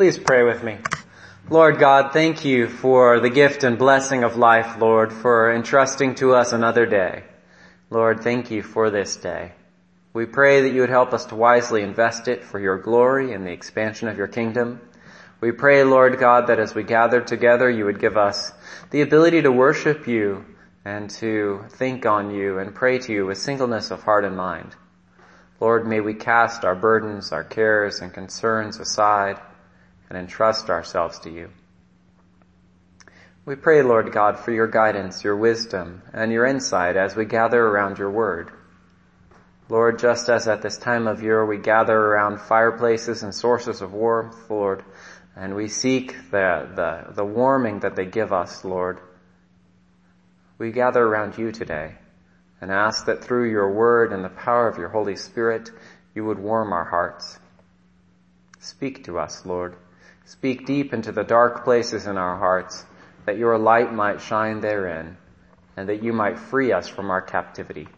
Please pray with me. Lord God, thank you for the gift and blessing of life, Lord, for entrusting to us another day. Lord, thank you for this day. We pray that you would help us to wisely invest it for your glory and the expansion of your kingdom. We pray, Lord God, that as we gather together, you would give us the ability to worship you and to think on you and pray to you with singleness of heart and mind. Lord, may we cast our burdens, our cares, and concerns aside and entrust ourselves to you. We pray, Lord God, for your guidance, your wisdom, and your insight as we gather around your word. Lord, just as at this time of year we gather around fireplaces and sources of warmth, Lord, and we seek the, the, the warming that they give us, Lord, we gather around you today and ask that through your word and the power of your Holy Spirit, you would warm our hearts. Speak to us, Lord. Speak deep into the dark places in our hearts, that your light might shine therein, and that you might free us from our captivity.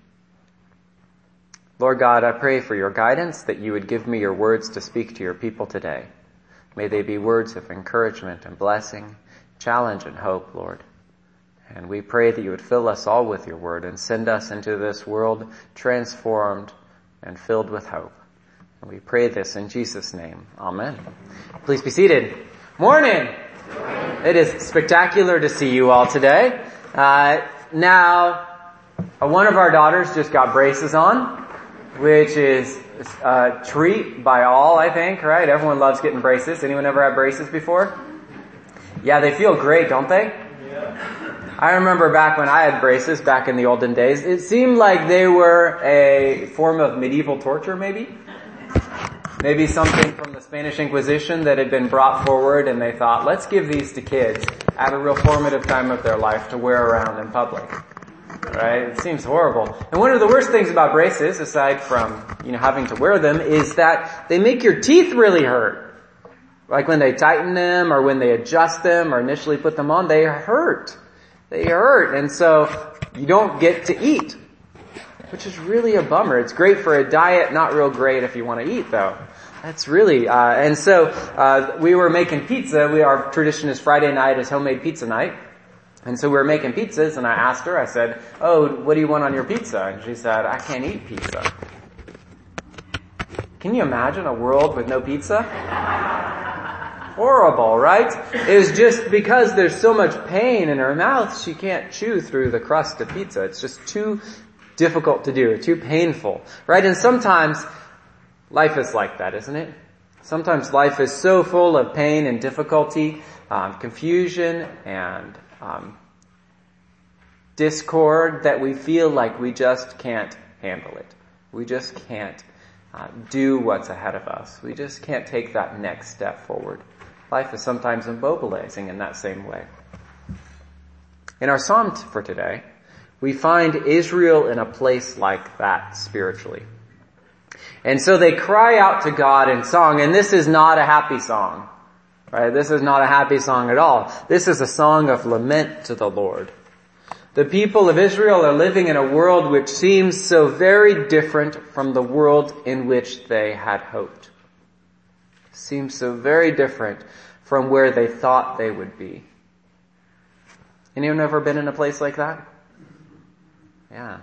Lord God, I pray for your guidance, that you would give me your words to speak to your people today. May they be words of encouragement and blessing, challenge and hope, Lord. And we pray that you would fill us all with your word and send us into this world transformed and filled with hope. And we pray this in Jesus' name. Amen. Please be seated. Morning! It is spectacular to see you all today. Uh, now, uh, one of our daughters just got braces on, which is a treat by all, I think, right? Everyone loves getting braces. Anyone ever had braces before? Yeah, they feel great, don't they? I remember back when I had braces back in the olden days, it seemed like they were a form of medieval torture maybe. Maybe something from the Spanish Inquisition that had been brought forward and they thought, let's give these to kids at a real formative time of their life to wear around in public. Right? It seems horrible. And one of the worst things about braces, aside from, you know, having to wear them, is that they make your teeth really hurt. Like when they tighten them or when they adjust them or initially put them on, they hurt. They hurt. And so you don't get to eat. Which is really a bummer. It's great for a diet, not real great if you want to eat though. That's really, uh, and so, uh, we were making pizza. We, our tradition is Friday night is homemade pizza night. And so we were making pizzas and I asked her, I said, oh, what do you want on your pizza? And she said, I can't eat pizza. Can you imagine a world with no pizza? Horrible, right? It's just because there's so much pain in her mouth, she can't chew through the crust of pizza. It's just too difficult to do, too painful, right? And sometimes life is like that, isn't it? Sometimes life is so full of pain and difficulty, um, confusion and um, discord that we feel like we just can't handle it. We just can't uh, do what's ahead of us. We just can't take that next step forward. Life is sometimes immobilizing in that same way. In our psalm for today, we find Israel in a place like that spiritually. And so they cry out to God in song, and this is not a happy song. Right? This is not a happy song at all. This is a song of lament to the Lord. The people of Israel are living in a world which seems so very different from the world in which they had hoped. Seems so very different from where they thought they would be. Anyone ever been in a place like that? Yeah.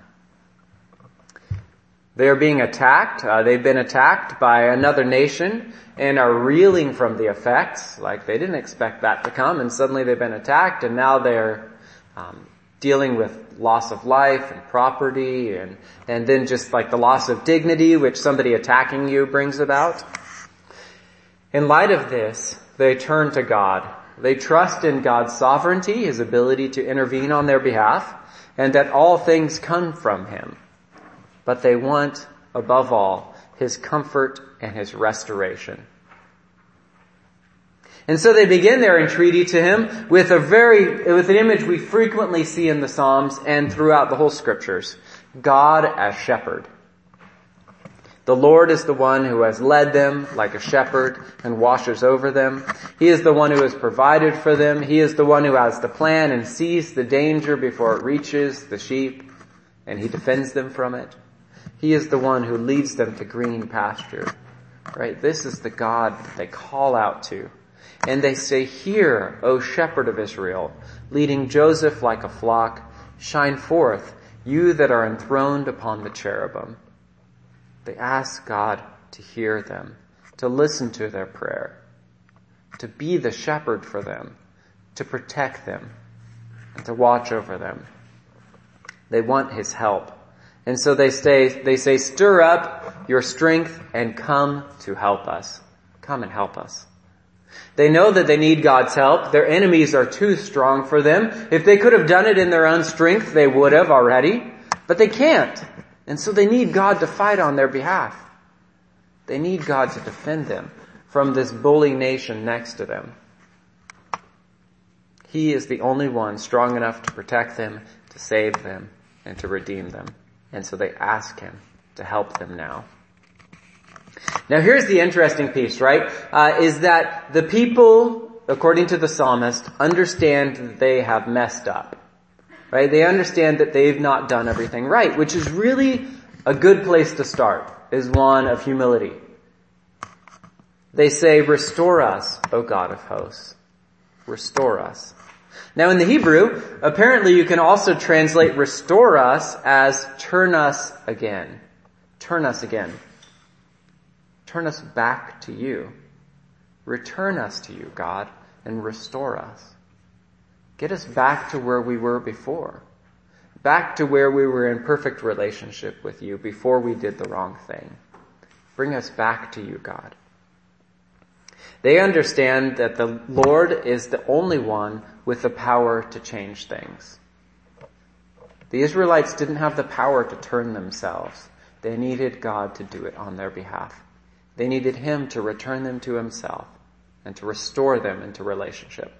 They are being attacked. Uh, they've been attacked by another nation and are reeling from the effects. Like they didn't expect that to come, and suddenly they've been attacked, and now they're um, dealing with loss of life and property, and and then just like the loss of dignity, which somebody attacking you brings about. In light of this, they turn to God. They trust in God's sovereignty, His ability to intervene on their behalf, and that all things come from Him but they want, above all, His comfort and His restoration. And so they begin their entreaty to Him with a very, with an image we frequently see in the Psalms and throughout the whole scriptures. God as shepherd. The Lord is the one who has led them like a shepherd and washes over them. He is the one who has provided for them. He is the one who has the plan and sees the danger before it reaches the sheep and he defends them from it. He is the one who leads them to green pasture. Right? This is the God that they call out to. And they say, Hear, O shepherd of Israel, leading Joseph like a flock, shine forth, you that are enthroned upon the cherubim. They ask God to hear them, to listen to their prayer, to be the shepherd for them, to protect them, and to watch over them. They want His help. And so they say, they say, stir up your strength and come to help us. Come and help us. They know that they need God's help. Their enemies are too strong for them. If they could have done it in their own strength, they would have already. But they can't. And so they need God to fight on their behalf. They need God to defend them from this bully nation next to them. He is the only one strong enough to protect them, to save them, and to redeem them. And so they ask Him to help them now. Now here's the interesting piece, right? Uh, is that the people, according to the psalmist, understand that they have messed up. Right? They understand that they've not done everything right, which is really a good place to start, is one of humility. They say, restore us, O God of hosts. Restore us. Now in the Hebrew, apparently you can also translate restore us as turn us again. Turn us again. Turn us back to you. Return us to you, God, and restore us. Get us back to where we were before. Back to where we were in perfect relationship with you before we did the wrong thing. Bring us back to you, God. They understand that the Lord is the only one with the power to change things. The Israelites didn't have the power to turn themselves. They needed God to do it on their behalf. They needed Him to return them to Himself and to restore them into relationship.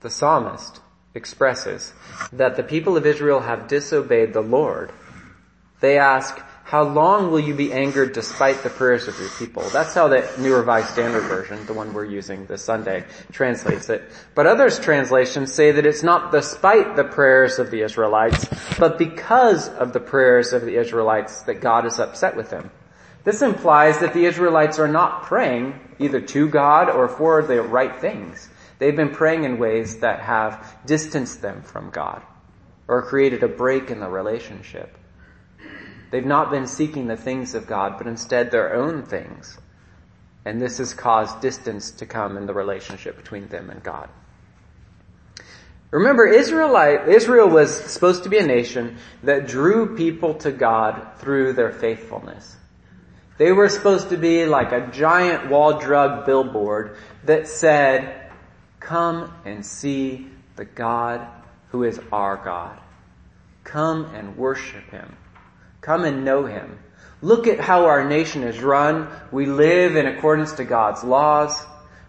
The psalmist expresses that the people of Israel have disobeyed the Lord. They ask, how long will you be angered despite the prayers of your people? That's how the New Revised Standard Version, the one we're using this Sunday, translates it. But others translations say that it's not despite the prayers of the Israelites, but because of the prayers of the Israelites that God is upset with them. This implies that the Israelites are not praying either to God or for the right things. They've been praying in ways that have distanced them from God or created a break in the relationship. They've not been seeking the things of God, but instead their own things. And this has caused distance to come in the relationship between them and God. Remember, Israelite, Israel was supposed to be a nation that drew people to God through their faithfulness. They were supposed to be like a giant Wall Drug billboard that said, come and see the God who is our God. Come and worship Him. Come and know Him. Look at how our nation is run. We live in accordance to God's laws.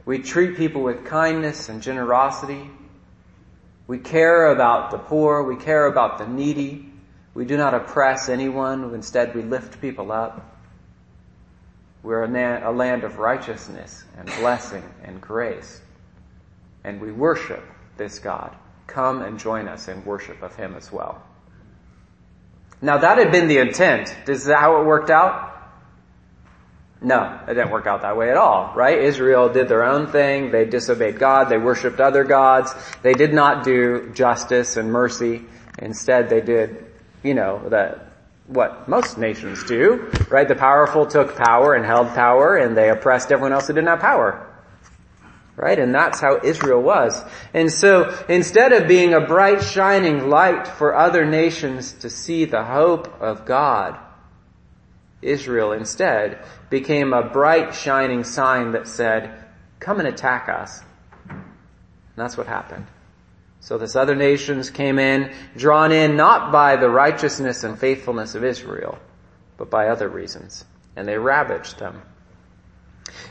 We treat people with kindness and generosity. We care about the poor. We care about the needy. We do not oppress anyone. Instead, we lift people up. We're a, land of righteousness and blessing and grace. And we worship this God. Come and join us in worship of Him as well. Now that had been the intent. Is that how it worked out? No, it didn't work out that way at all, right? Israel did their own thing. They disobeyed God. They worshiped other gods. They did not do justice and mercy. Instead, they did, you know, that what most nations do, right? The powerful took power and held power and they oppressed everyone else who didn't have power. Right? And that's how Israel was. And so instead of being a bright shining light for other nations to see the hope of God, Israel instead became a bright shining sign that said, come and attack us. And that's what happened. So the other nations came in, drawn in not by the righteousness and faithfulness of Israel, but by other reasons. And they ravaged them.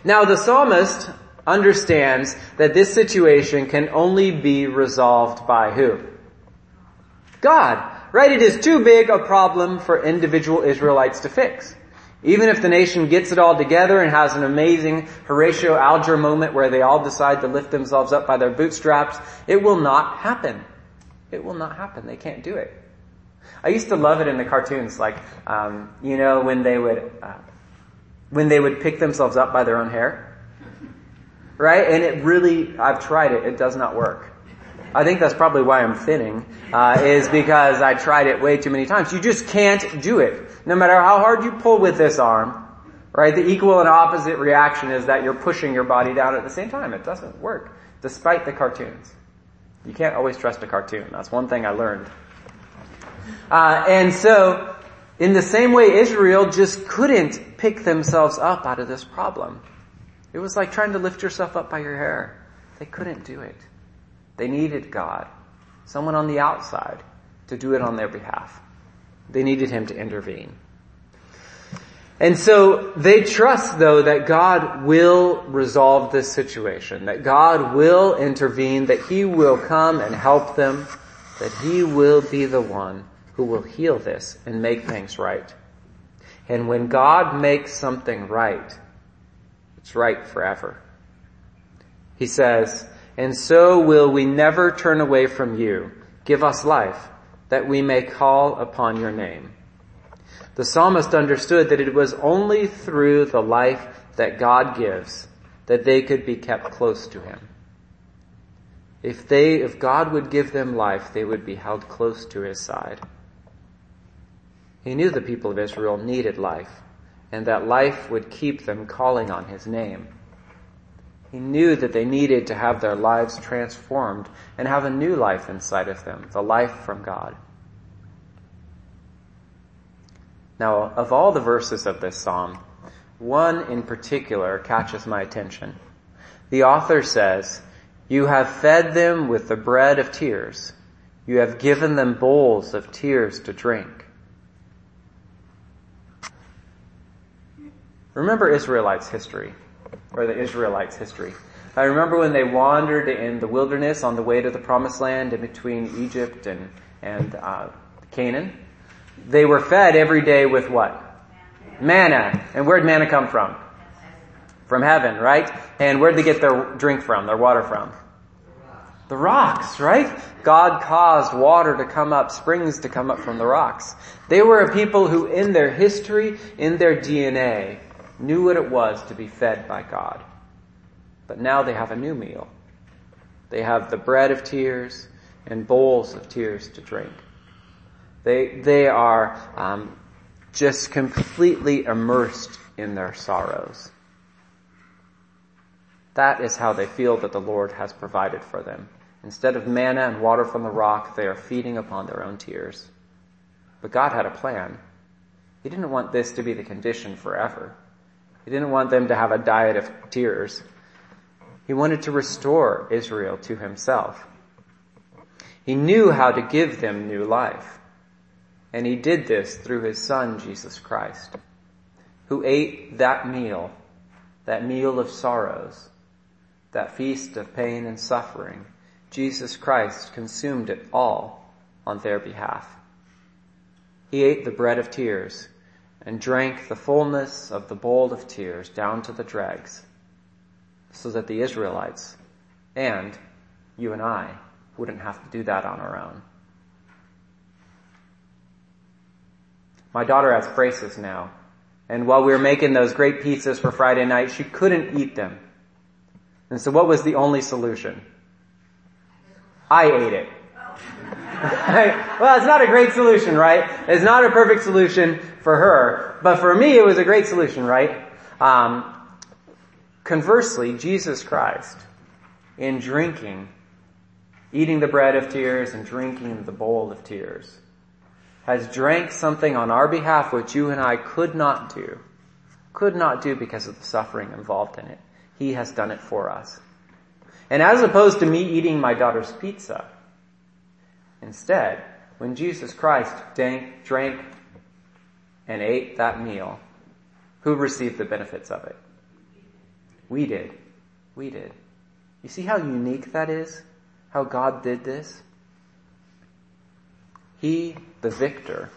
Now the psalmist understands that this situation can only be resolved by who? God. Right? It is too big a problem for individual Israelites to fix. Even if the nation gets it all together and has an amazing Horatio Alger moment where they all decide to lift themselves up by their bootstraps, it will not happen. It will not happen. They can't do it. I used to love it in the cartoons, like, um, you know, when they would, uh, when they would pick themselves up by their own hair. Right? And it really, I've tried it, it does not work. I think that's probably why I'm thinning, uh, is because I tried it way too many times. You just can't do it. No matter how hard you pull with this arm, right? The equal and opposite reaction is that you're pushing your body down at the same time. It doesn't work, despite the cartoons. You can't always trust a cartoon. That's one thing I learned. Uh, and so, in the same way, Israel just couldn't pick themselves up out of this problem. It was like trying to lift yourself up by your hair. They couldn't do it. They needed God, someone on the outside, to do it on their behalf. They needed Him to intervene. And so they trust though that God will resolve this situation, that God will intervene, that He will come and help them, that He will be the one who will heal this and make things right. And when God makes something right, it's right forever. He says, and so will we never turn away from you. Give us life that we may call upon your name. The psalmist understood that it was only through the life that God gives that they could be kept close to Him. If they, if God would give them life, they would be held close to His side. He knew the people of Israel needed life, and that life would keep them calling on His name. He knew that they needed to have their lives transformed and have a new life inside of them, the life from God. Now, of all the verses of this psalm, one in particular catches my attention. The author says, You have fed them with the bread of tears. You have given them bowls of tears to drink. Remember Israelites' history, or the Israelites' history. I remember when they wandered in the wilderness on the way to the promised land in between Egypt and, and uh, Canaan. They were fed every day with what? Manna. And where'd manna come from? From heaven, right? And where'd they get their drink from, their water from? The rocks, right? God caused water to come up, springs to come up from the rocks. They were a people who in their history, in their DNA, knew what it was to be fed by God. But now they have a new meal. They have the bread of tears and bowls of tears to drink. They, they are um, just completely immersed in their sorrows. That is how they feel that the Lord has provided for them. Instead of manna and water from the rock, they are feeding upon their own tears. But God had a plan. He didn't want this to be the condition forever. He didn't want them to have a diet of tears. He wanted to restore Israel to himself. He knew how to give them new life. And he did this through his son, Jesus Christ, who ate that meal, that meal of sorrows, that feast of pain and suffering. Jesus Christ consumed it all on their behalf. He ate the bread of tears and drank the fullness of the bowl of tears down to the dregs so that the Israelites and you and I wouldn't have to do that on our own. My daughter has braces now. And while we were making those great pizzas for Friday night, she couldn't eat them. And so what was the only solution? I ate it. well, it's not a great solution, right? It's not a perfect solution for her, but for me it was a great solution, right? Um, conversely, Jesus Christ, in drinking, eating the bread of tears and drinking the bowl of tears, has drank something on our behalf which you and I could not do. Could not do because of the suffering involved in it. He has done it for us. And as opposed to me eating my daughter's pizza, instead, when Jesus Christ drank, drank and ate that meal, who received the benefits of it? We did. We did. You see how unique that is? How God did this? He, the victor,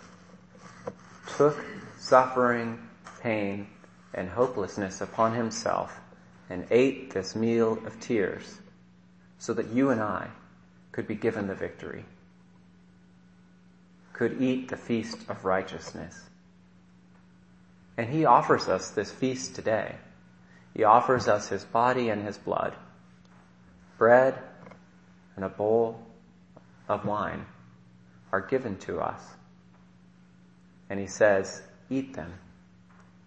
took suffering, pain, and hopelessness upon himself and ate this meal of tears so that you and I could be given the victory, could eat the feast of righteousness. And he offers us this feast today. He offers us his body and his blood, bread and a bowl of wine are given to us. And he says, eat them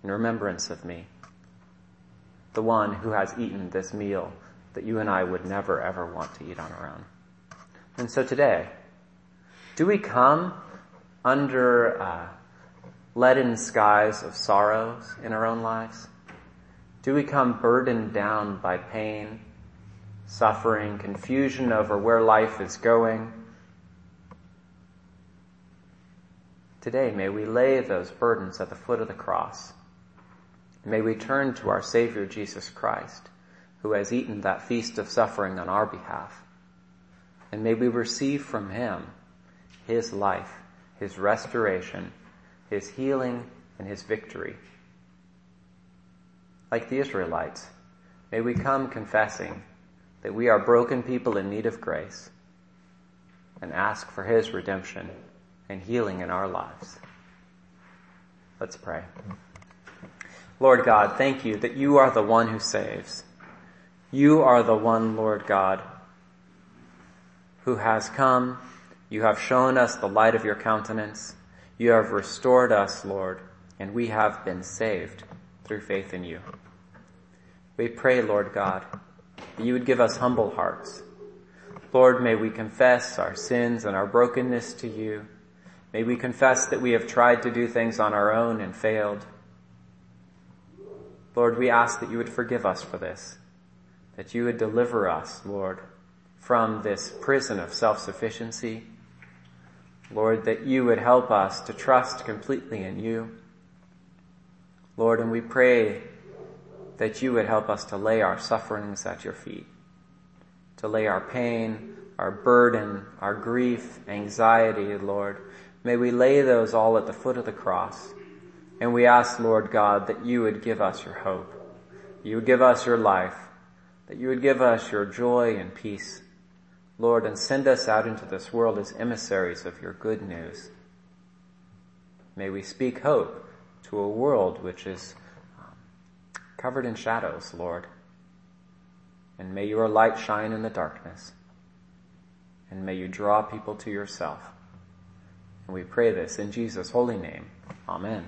in remembrance of me, the one who has eaten this meal that you and I would never ever want to eat on our own. And so today, do we come under uh, leaden skies of sorrows in our own lives? Do we come burdened down by pain, suffering, confusion over where life is going? Today, may we lay those burdens at the foot of the cross. May we turn to our Savior Jesus Christ, who has eaten that feast of suffering on our behalf. And may we receive from Him His life, His restoration, His healing, and His victory. Like the Israelites, may we come confessing that we are broken people in need of grace and ask for His redemption and healing in our lives. Let's pray. Lord God, thank you that you are the one who saves. You are the one, Lord God, who has come. You have shown us the light of your countenance. You have restored us, Lord, and we have been saved through faith in you. We pray, Lord God, that you would give us humble hearts. Lord, may we confess our sins and our brokenness to you. May we confess that we have tried to do things on our own and failed. Lord, we ask that you would forgive us for this, that you would deliver us, Lord, from this prison of self-sufficiency. Lord, that you would help us to trust completely in you. Lord, and we pray that you would help us to lay our sufferings at your feet, to lay our pain, our burden, our grief, anxiety, Lord, May we lay those all at the foot of the cross. And we ask, Lord God, that you would give us your hope. You would give us your life. That you would give us your joy and peace. Lord, and send us out into this world as emissaries of your good news. May we speak hope to a world which is um, covered in shadows, Lord. And may your light shine in the darkness. And may you draw people to yourself. And we pray this in Jesus' holy name. Amen.